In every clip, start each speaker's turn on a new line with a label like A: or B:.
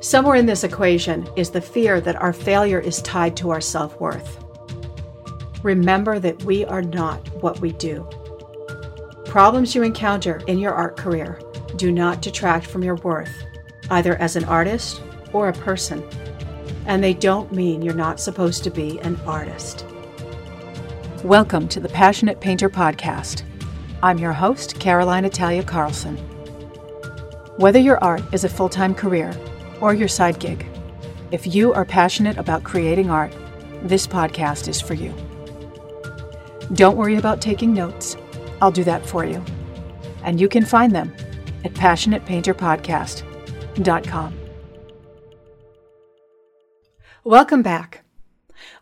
A: Somewhere in this equation is the fear that our failure is tied to our self worth. Remember that we are not what we do. Problems you encounter in your art career do not detract from your worth, either as an artist or a person. And they don't mean you're not supposed to be an artist. Welcome to the Passionate Painter Podcast. I'm your host, Caroline Italia Carlson. Whether your art is a full time career or your side gig, if you are passionate about creating art, this podcast is for you. Don't worry about taking notes, I'll do that for you. And you can find them at passionatepainterpodcast.com. Welcome back.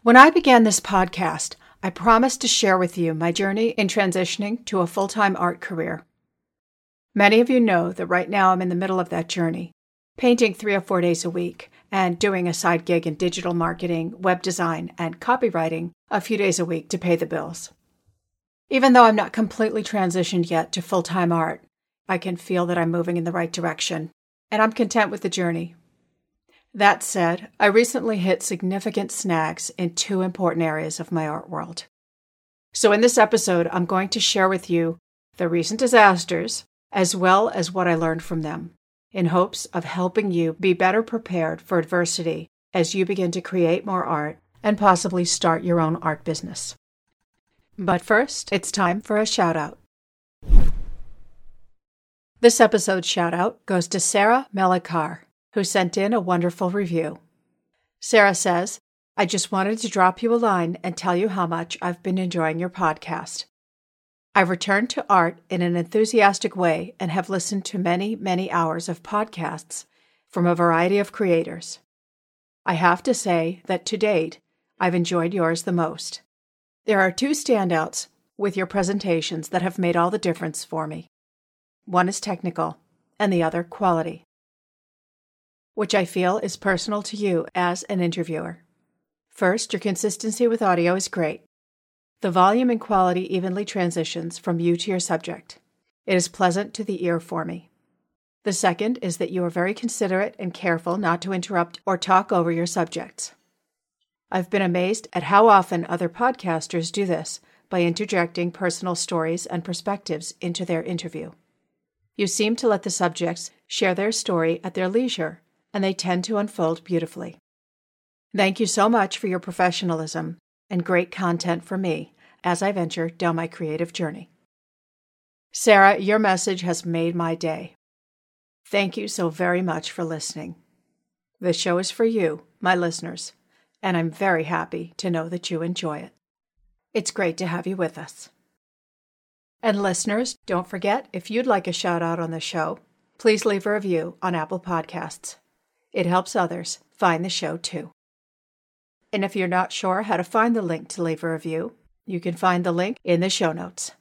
A: When I began this podcast, I promised to share with you my journey in transitioning to a full time art career. Many of you know that right now I'm in the middle of that journey, painting three or four days a week and doing a side gig in digital marketing, web design, and copywriting a few days a week to pay the bills. Even though I'm not completely transitioned yet to full time art, I can feel that I'm moving in the right direction, and I'm content with the journey. That said, I recently hit significant snags in two important areas of my art world. So, in this episode, I'm going to share with you the recent disasters as well as what I learned from them, in hopes of helping you be better prepared for adversity as you begin to create more art and possibly start your own art business. But first, it's time for a shout out. This episode's shout out goes to Sarah Melikar who sent in a wonderful review. Sarah says, I just wanted to drop you a line and tell you how much I've been enjoying your podcast. I've returned to art in an enthusiastic way and have listened to many, many hours of podcasts from a variety of creators. I have to say that to date, I've enjoyed yours the most. There are two standouts with your presentations that have made all the difference for me. One is technical, and the other quality which I feel is personal to you as an interviewer. First, your consistency with audio is great. The volume and quality evenly transitions from you to your subject. It is pleasant to the ear for me. The second is that you are very considerate and careful not to interrupt or talk over your subjects. I've been amazed at how often other podcasters do this by interjecting personal stories and perspectives into their interview. You seem to let the subjects share their story at their leisure and they tend to unfold beautifully. Thank you so much for your professionalism and great content for me as I venture down my creative journey. Sarah, your message has made my day. Thank you so very much for listening. The show is for you, my listeners, and I'm very happy to know that you enjoy it. It's great to have you with us. And listeners, don't forget if you'd like a shout out on the show, please leave a review on Apple Podcasts. It helps others find the show too. And if you're not sure how to find the link to leave a review, you can find the link in the show notes.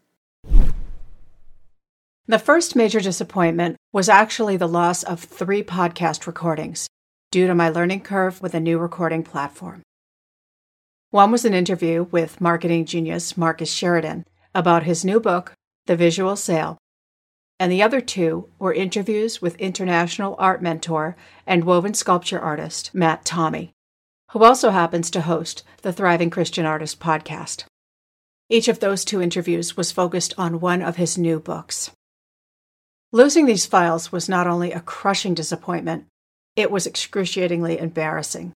A: The first major disappointment was actually the loss of three podcast recordings due to my learning curve with a new recording platform. One was an interview with marketing genius Marcus Sheridan about his new book, The Visual Sale, and the other two were interviews with international art mentor and woven sculpture artist Matt Tommey, who also happens to host the Thriving Christian Artist podcast. Each of those two interviews was focused on one of his new books. Losing these files was not only a crushing disappointment, it was excruciatingly embarrassing.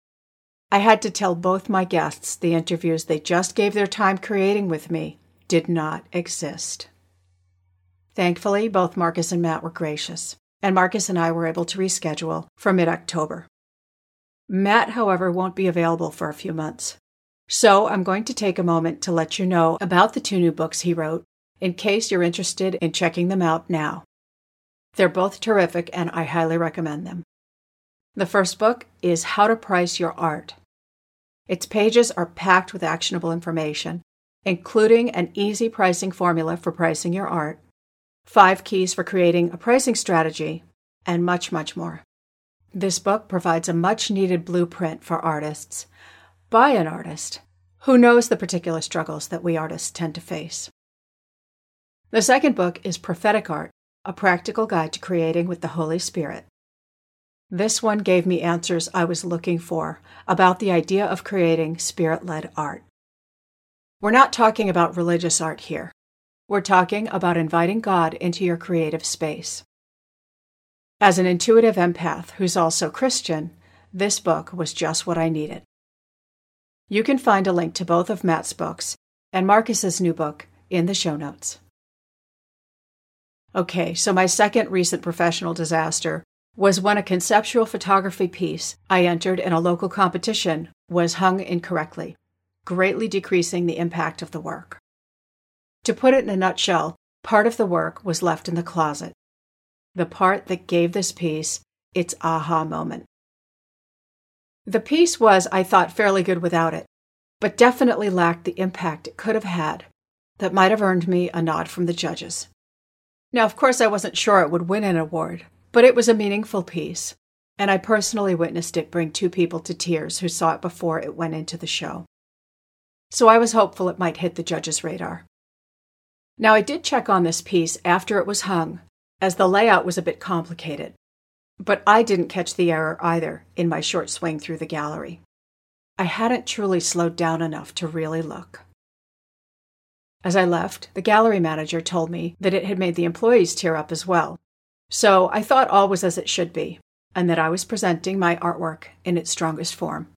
A: I had to tell both my guests the interviews they just gave their time creating with me did not exist. Thankfully, both Marcus and Matt were gracious, and Marcus and I were able to reschedule for mid October. Matt, however, won't be available for a few months. So I'm going to take a moment to let you know about the two new books he wrote in case you're interested in checking them out now. They're both terrific and I highly recommend them. The first book is How to Price Your Art. Its pages are packed with actionable information, including an easy pricing formula for pricing your art, five keys for creating a pricing strategy, and much, much more. This book provides a much needed blueprint for artists by an artist who knows the particular struggles that we artists tend to face. The second book is Prophetic Art, a practical guide to creating with the Holy Spirit. This one gave me answers I was looking for about the idea of creating spirit led art. We're not talking about religious art here. We're talking about inviting God into your creative space. As an intuitive empath who's also Christian, this book was just what I needed. You can find a link to both of Matt's books and Marcus's new book in the show notes. Okay, so my second recent professional disaster was when a conceptual photography piece I entered in a local competition was hung incorrectly, greatly decreasing the impact of the work. To put it in a nutshell, part of the work was left in the closet, the part that gave this piece its aha moment. The piece was, I thought, fairly good without it, but definitely lacked the impact it could have had that might have earned me a nod from the judges. Now, of course, I wasn't sure it would win an award, but it was a meaningful piece, and I personally witnessed it bring two people to tears who saw it before it went into the show. So I was hopeful it might hit the judges' radar. Now, I did check on this piece after it was hung, as the layout was a bit complicated, but I didn't catch the error either in my short swing through the gallery. I hadn't truly slowed down enough to really look. As I left, the gallery manager told me that it had made the employees tear up as well. So I thought all was as it should be, and that I was presenting my artwork in its strongest form.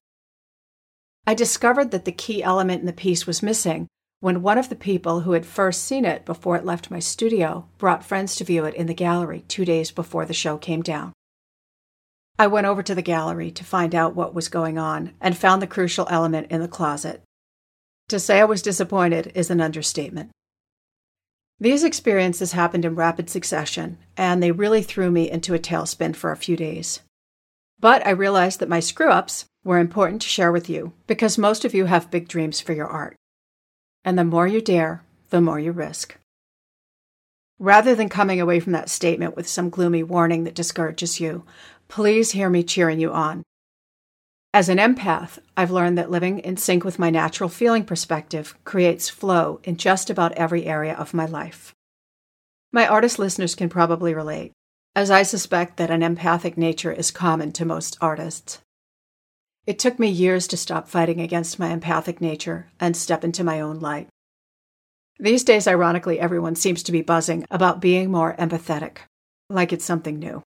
A: I discovered that the key element in the piece was missing when one of the people who had first seen it before it left my studio brought friends to view it in the gallery two days before the show came down. I went over to the gallery to find out what was going on and found the crucial element in the closet. To say I was disappointed is an understatement. These experiences happened in rapid succession, and they really threw me into a tailspin for a few days. But I realized that my screw ups were important to share with you because most of you have big dreams for your art. And the more you dare, the more you risk. Rather than coming away from that statement with some gloomy warning that discourages you, please hear me cheering you on. As an empath, I've learned that living in sync with my natural feeling perspective creates flow in just about every area of my life. My artist listeners can probably relate, as I suspect that an empathic nature is common to most artists. It took me years to stop fighting against my empathic nature and step into my own light. These days, ironically, everyone seems to be buzzing about being more empathetic, like it's something new.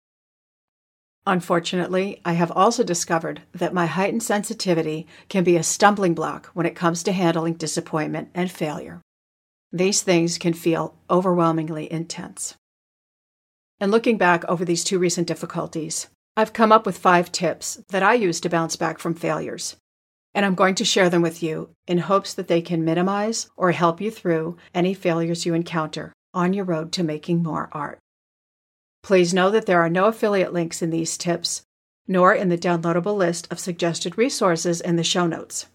A: Unfortunately, I have also discovered that my heightened sensitivity can be a stumbling block when it comes to handling disappointment and failure. These things can feel overwhelmingly intense. And looking back over these two recent difficulties, I've come up with five tips that I use to bounce back from failures. And I'm going to share them with you in hopes that they can minimize or help you through any failures you encounter on your road to making more art. Please know that there are no affiliate links in these tips, nor in the downloadable list of suggested resources in the show notes.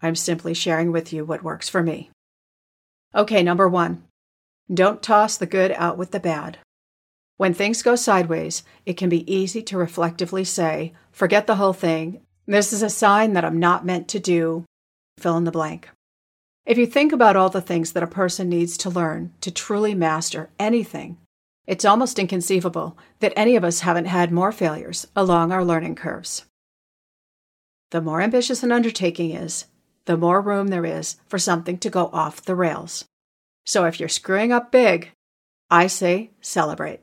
A: I'm simply sharing with you what works for me. Okay, number one don't toss the good out with the bad. When things go sideways, it can be easy to reflectively say, forget the whole thing. This is a sign that I'm not meant to do. Fill in the blank. If you think about all the things that a person needs to learn to truly master anything, it's almost inconceivable that any of us haven't had more failures along our learning curves. The more ambitious an undertaking is, the more room there is for something to go off the rails. So if you're screwing up big, I say celebrate.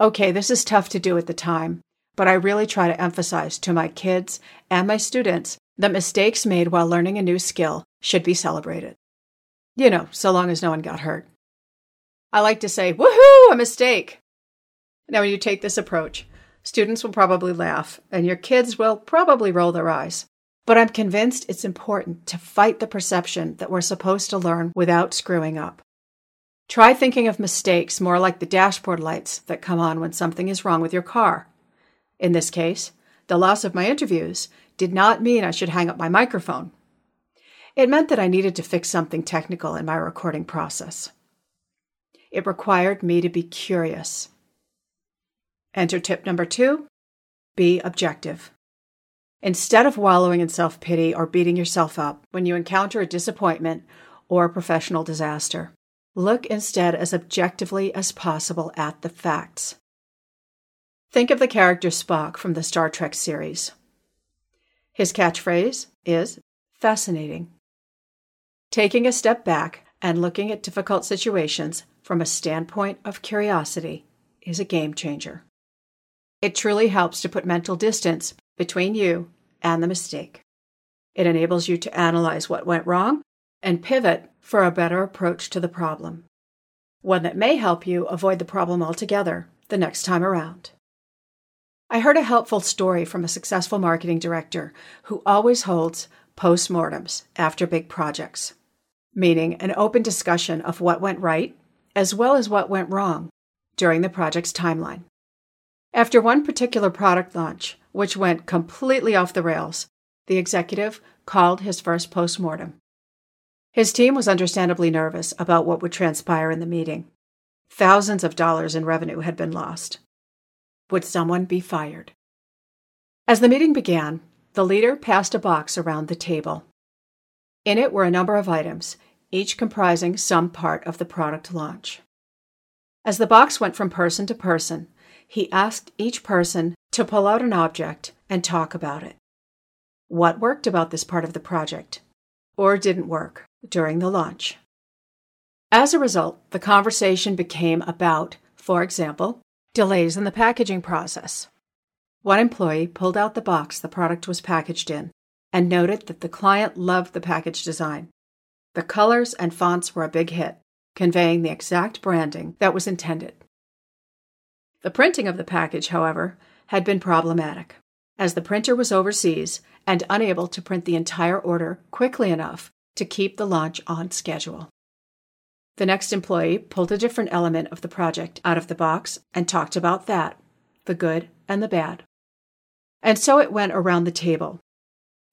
A: Okay, this is tough to do at the time, but I really try to emphasize to my kids and my students that mistakes made while learning a new skill should be celebrated. You know, so long as no one got hurt. I like to say, woohoo, a mistake. Now, when you take this approach, students will probably laugh and your kids will probably roll their eyes. But I'm convinced it's important to fight the perception that we're supposed to learn without screwing up. Try thinking of mistakes more like the dashboard lights that come on when something is wrong with your car. In this case, the loss of my interviews did not mean I should hang up my microphone. It meant that I needed to fix something technical in my recording process. It required me to be curious. Enter tip number two be objective. Instead of wallowing in self pity or beating yourself up when you encounter a disappointment or a professional disaster, look instead as objectively as possible at the facts. Think of the character Spock from the Star Trek series. His catchphrase is fascinating. Taking a step back and looking at difficult situations from a standpoint of curiosity is a game changer. It truly helps to put mental distance between you and the mistake. It enables you to analyze what went wrong and pivot for a better approach to the problem, one that may help you avoid the problem altogether the next time around. I heard a helpful story from a successful marketing director who always holds postmortems after big projects, meaning an open discussion of what went right as well as what went wrong during the project's timeline. After one particular product launch, which went completely off the rails, the executive called his first postmortem. His team was understandably nervous about what would transpire in the meeting. Thousands of dollars in revenue had been lost. Would someone be fired? As the meeting began, the leader passed a box around the table. In it were a number of items, each comprising some part of the product launch. As the box went from person to person, he asked each person to pull out an object and talk about it. What worked about this part of the project, or didn't work, during the launch? As a result, the conversation became about, for example, delays in the packaging process. One employee pulled out the box the product was packaged in and noted that the client loved the package design. The colors and fonts were a big hit, conveying the exact branding that was intended. The printing of the package, however, had been problematic, as the printer was overseas and unable to print the entire order quickly enough to keep the launch on schedule. The next employee pulled a different element of the project out of the box and talked about that, the good and the bad. And so it went around the table,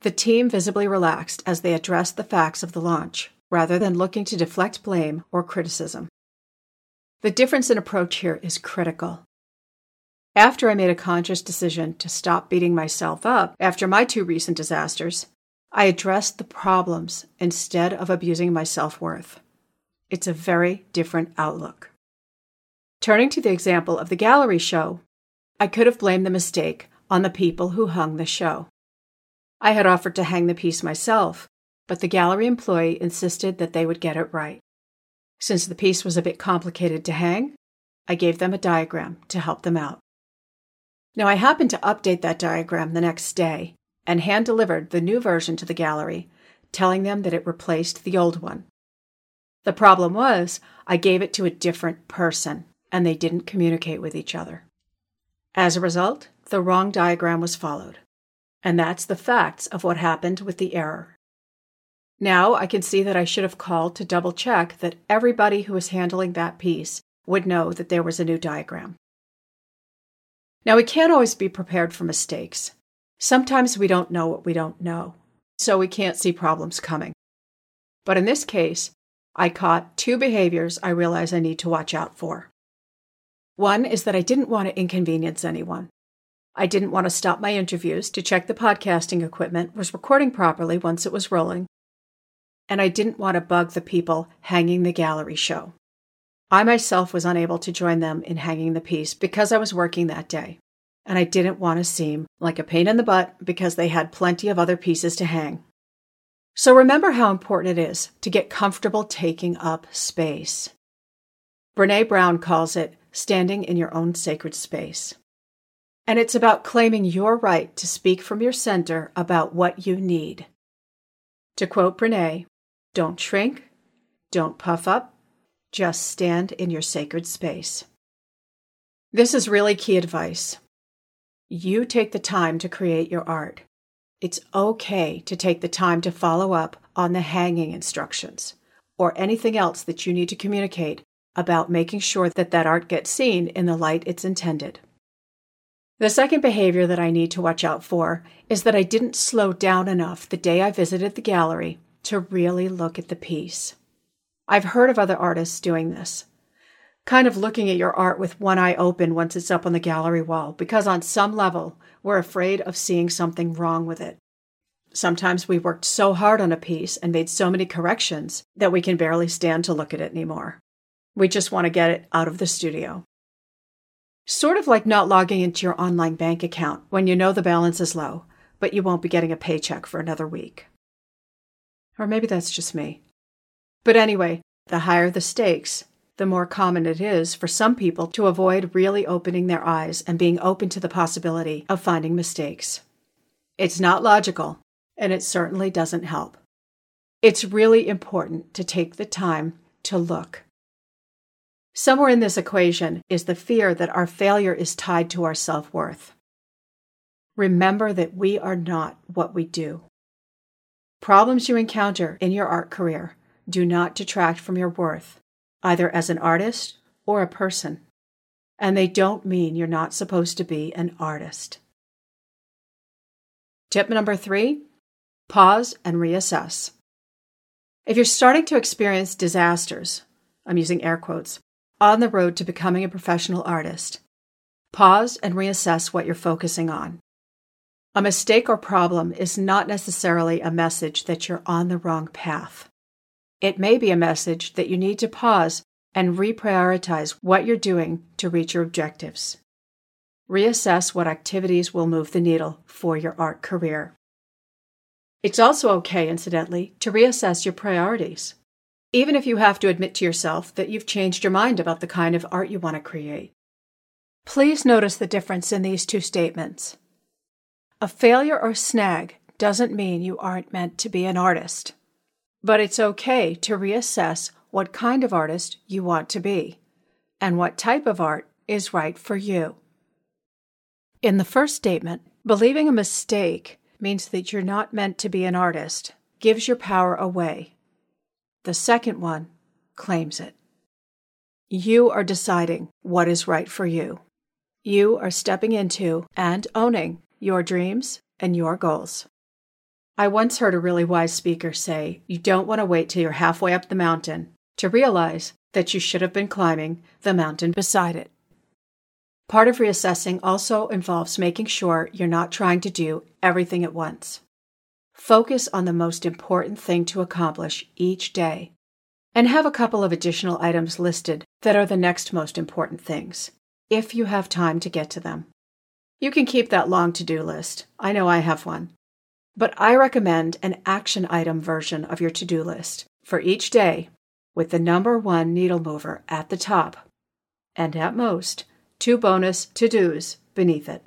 A: the team visibly relaxed as they addressed the facts of the launch, rather than looking to deflect blame or criticism. The difference in approach here is critical. After I made a conscious decision to stop beating myself up after my two recent disasters, I addressed the problems instead of abusing my self worth. It's a very different outlook. Turning to the example of the gallery show, I could have blamed the mistake on the people who hung the show. I had offered to hang the piece myself, but the gallery employee insisted that they would get it right. Since the piece was a bit complicated to hang, I gave them a diagram to help them out. Now, I happened to update that diagram the next day and hand delivered the new version to the gallery, telling them that it replaced the old one. The problem was, I gave it to a different person, and they didn't communicate with each other. As a result, the wrong diagram was followed. And that's the facts of what happened with the error. Now I can see that I should have called to double check that everybody who was handling that piece would know that there was a new diagram. Now we can't always be prepared for mistakes. Sometimes we don't know what we don't know, so we can't see problems coming. But in this case, I caught two behaviors I realize I need to watch out for. One is that I didn't want to inconvenience anyone. I didn't want to stop my interviews to check the podcasting equipment was recording properly once it was rolling. And I didn't want to bug the people hanging the gallery show. I myself was unable to join them in hanging the piece because I was working that day. And I didn't want to seem like a pain in the butt because they had plenty of other pieces to hang. So remember how important it is to get comfortable taking up space. Brene Brown calls it standing in your own sacred space. And it's about claiming your right to speak from your center about what you need. To quote Brene, don't shrink, don't puff up, just stand in your sacred space. This is really key advice. You take the time to create your art. It's okay to take the time to follow up on the hanging instructions or anything else that you need to communicate about making sure that that art gets seen in the light it's intended. The second behavior that I need to watch out for is that I didn't slow down enough the day I visited the gallery to really look at the piece. I've heard of other artists doing this, kind of looking at your art with one eye open once it's up on the gallery wall, because on some level, we're afraid of seeing something wrong with it. Sometimes we worked so hard on a piece and made so many corrections that we can barely stand to look at it anymore. We just want to get it out of the studio. Sort of like not logging into your online bank account when you know the balance is low, but you won't be getting a paycheck for another week. Or maybe that's just me. But anyway, the higher the stakes, the more common it is for some people to avoid really opening their eyes and being open to the possibility of finding mistakes. It's not logical, and it certainly doesn't help. It's really important to take the time to look. Somewhere in this equation is the fear that our failure is tied to our self worth. Remember that we are not what we do. Problems you encounter in your art career do not detract from your worth, either as an artist or a person. And they don't mean you're not supposed to be an artist. Tip number three pause and reassess. If you're starting to experience disasters, I'm using air quotes, on the road to becoming a professional artist, pause and reassess what you're focusing on. A mistake or problem is not necessarily a message that you're on the wrong path. It may be a message that you need to pause and reprioritize what you're doing to reach your objectives. Reassess what activities will move the needle for your art career. It's also okay, incidentally, to reassess your priorities, even if you have to admit to yourself that you've changed your mind about the kind of art you want to create. Please notice the difference in these two statements. A failure or snag doesn't mean you aren't meant to be an artist. But it's okay to reassess what kind of artist you want to be and what type of art is right for you. In the first statement, believing a mistake means that you're not meant to be an artist, gives your power away. The second one claims it. You are deciding what is right for you. You are stepping into and owning your dreams and your goals. I once heard a really wise speaker say, You don't want to wait till you're halfway up the mountain to realize that you should have been climbing the mountain beside it. Part of reassessing also involves making sure you're not trying to do everything at once. Focus on the most important thing to accomplish each day and have a couple of additional items listed that are the next most important things, if you have time to get to them. You can keep that long to do list. I know I have one. But I recommend an action item version of your to do list for each day with the number one needle mover at the top, and at most, two bonus to dos beneath it.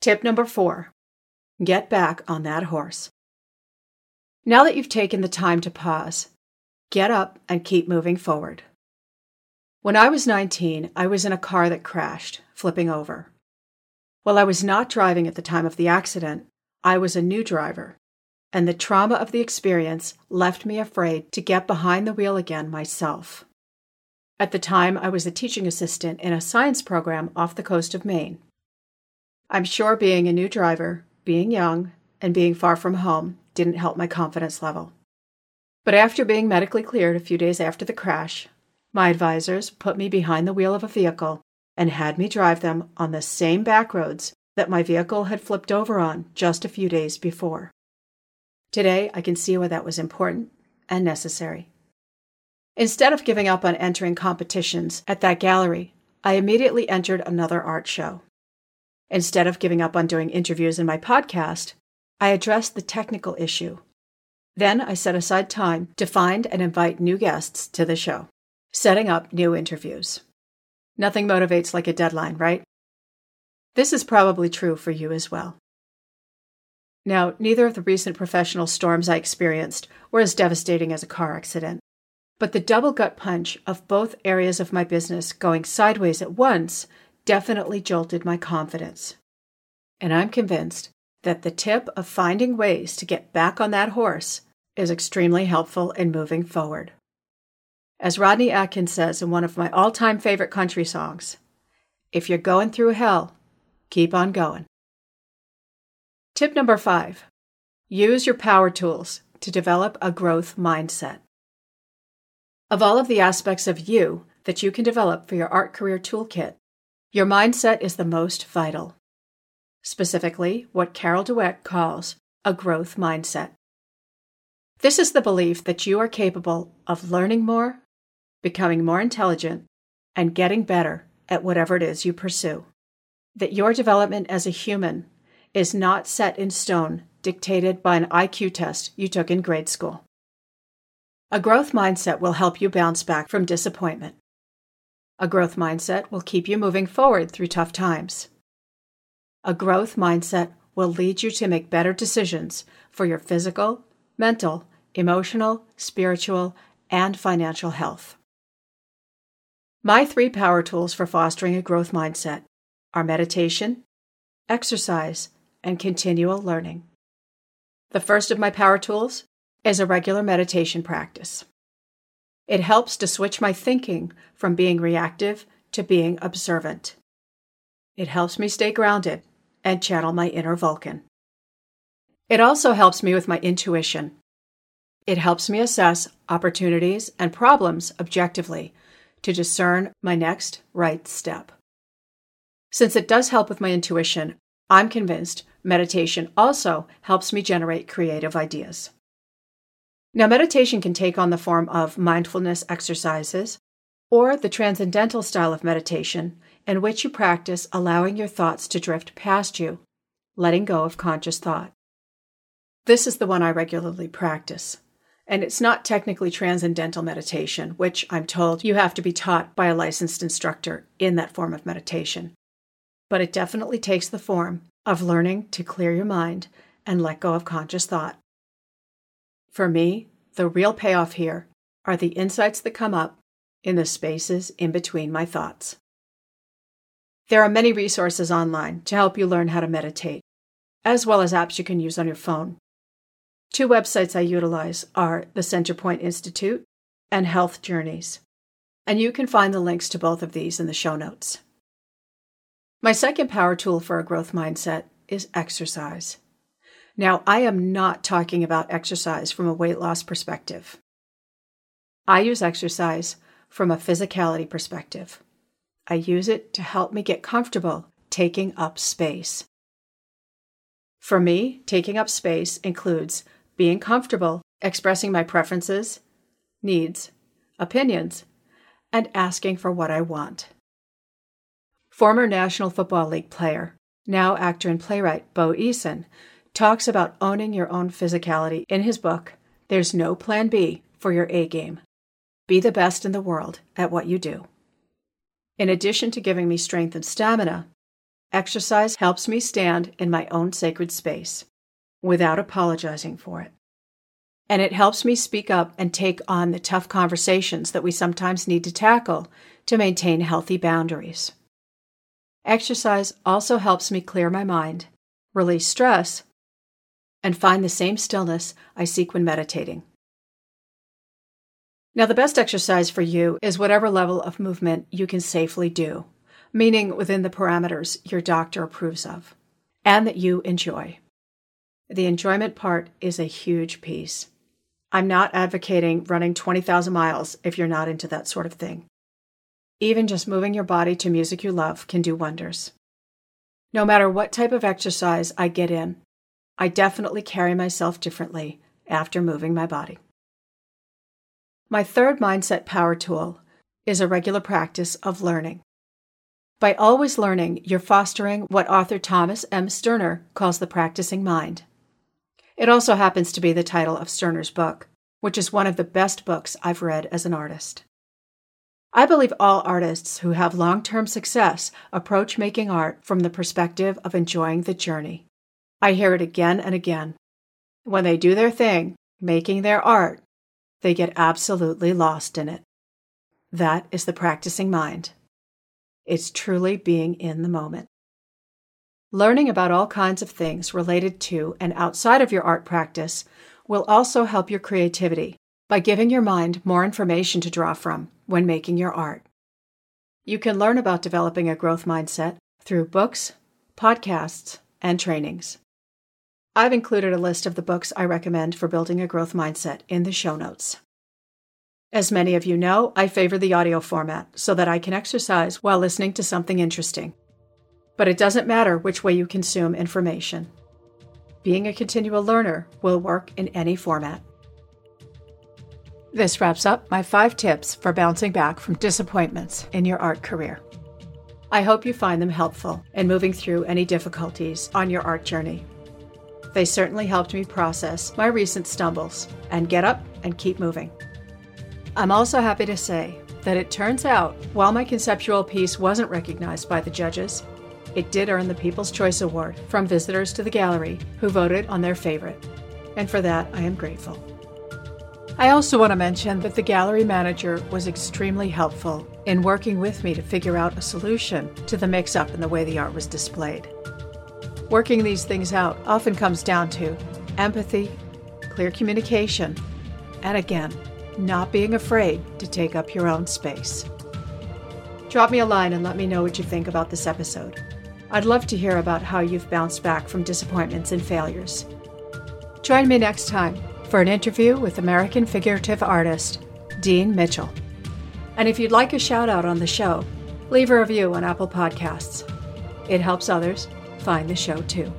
A: Tip number four get back on that horse. Now that you've taken the time to pause, get up and keep moving forward. When I was 19, I was in a car that crashed, flipping over. While I was not driving at the time of the accident, I was a new driver, and the trauma of the experience left me afraid to get behind the wheel again myself. At the time, I was a teaching assistant in a science program off the coast of Maine. I'm sure being a new driver, being young, and being far from home didn't help my confidence level. But after being medically cleared a few days after the crash, my advisors put me behind the wheel of a vehicle and had me drive them on the same back roads that my vehicle had flipped over on just a few days before. Today, I can see why that was important and necessary. Instead of giving up on entering competitions at that gallery, I immediately entered another art show. Instead of giving up on doing interviews in my podcast, I addressed the technical issue. Then I set aside time to find and invite new guests to the show, setting up new interviews. Nothing motivates like a deadline, right? This is probably true for you as well. Now, neither of the recent professional storms I experienced were as devastating as a car accident, but the double gut punch of both areas of my business going sideways at once definitely jolted my confidence. And I'm convinced that the tip of finding ways to get back on that horse is extremely helpful in moving forward. As Rodney Atkins says in one of my all time favorite country songs, if you're going through hell, Keep on going. Tip number five use your power tools to develop a growth mindset. Of all of the aspects of you that you can develop for your art career toolkit, your mindset is the most vital. Specifically, what Carol Dweck calls a growth mindset. This is the belief that you are capable of learning more, becoming more intelligent, and getting better at whatever it is you pursue. That your development as a human is not set in stone, dictated by an IQ test you took in grade school. A growth mindset will help you bounce back from disappointment. A growth mindset will keep you moving forward through tough times. A growth mindset will lead you to make better decisions for your physical, mental, emotional, spiritual, and financial health. My three power tools for fostering a growth mindset are meditation, exercise, and continual learning. The first of my power tools is a regular meditation practice. It helps to switch my thinking from being reactive to being observant. It helps me stay grounded and channel my inner Vulcan. It also helps me with my intuition. It helps me assess opportunities and problems objectively to discern my next right step. Since it does help with my intuition, I'm convinced meditation also helps me generate creative ideas. Now, meditation can take on the form of mindfulness exercises or the transcendental style of meditation, in which you practice allowing your thoughts to drift past you, letting go of conscious thought. This is the one I regularly practice. And it's not technically transcendental meditation, which I'm told you have to be taught by a licensed instructor in that form of meditation. But it definitely takes the form of learning to clear your mind and let go of conscious thought. For me, the real payoff here are the insights that come up in the spaces in between my thoughts. There are many resources online to help you learn how to meditate, as well as apps you can use on your phone. Two websites I utilize are the Centerpointe Institute and Health Journeys, and you can find the links to both of these in the show notes. My second power tool for a growth mindset is exercise. Now, I am not talking about exercise from a weight loss perspective. I use exercise from a physicality perspective. I use it to help me get comfortable taking up space. For me, taking up space includes being comfortable expressing my preferences, needs, opinions, and asking for what I want. Former National Football League player, now actor and playwright Bo Eason, talks about owning your own physicality in his book, There's No Plan B for Your A Game. Be the best in the world at what you do. In addition to giving me strength and stamina, exercise helps me stand in my own sacred space without apologizing for it. And it helps me speak up and take on the tough conversations that we sometimes need to tackle to maintain healthy boundaries. Exercise also helps me clear my mind, release stress, and find the same stillness I seek when meditating. Now, the best exercise for you is whatever level of movement you can safely do, meaning within the parameters your doctor approves of, and that you enjoy. The enjoyment part is a huge piece. I'm not advocating running 20,000 miles if you're not into that sort of thing. Even just moving your body to music you love can do wonders. No matter what type of exercise I get in, I definitely carry myself differently after moving my body. My third mindset power tool is a regular practice of learning. By always learning, you're fostering what author Thomas M. Sterner calls the practicing mind. It also happens to be the title of Sterner's book, which is one of the best books I've read as an artist. I believe all artists who have long term success approach making art from the perspective of enjoying the journey. I hear it again and again. When they do their thing, making their art, they get absolutely lost in it. That is the practicing mind. It's truly being in the moment. Learning about all kinds of things related to and outside of your art practice will also help your creativity by giving your mind more information to draw from when making your art. You can learn about developing a growth mindset through books, podcasts, and trainings. I've included a list of the books I recommend for building a growth mindset in the show notes. As many of you know, I favor the audio format so that I can exercise while listening to something interesting. But it doesn't matter which way you consume information. Being a continual learner will work in any format. This wraps up my five tips for bouncing back from disappointments in your art career. I hope you find them helpful in moving through any difficulties on your art journey. They certainly helped me process my recent stumbles and get up and keep moving. I'm also happy to say that it turns out while my conceptual piece wasn't recognized by the judges, it did earn the People's Choice Award from visitors to the gallery who voted on their favorite. And for that, I am grateful. I also want to mention that the gallery manager was extremely helpful in working with me to figure out a solution to the mix up in the way the art was displayed. Working these things out often comes down to empathy, clear communication, and again, not being afraid to take up your own space. Drop me a line and let me know what you think about this episode. I'd love to hear about how you've bounced back from disappointments and failures. Join me next time for an interview with American figurative artist Dean Mitchell. And if you'd like a shout out on the show, leave a review on Apple Podcasts. It helps others find the show too.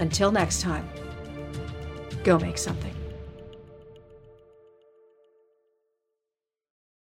A: Until next time, go make something.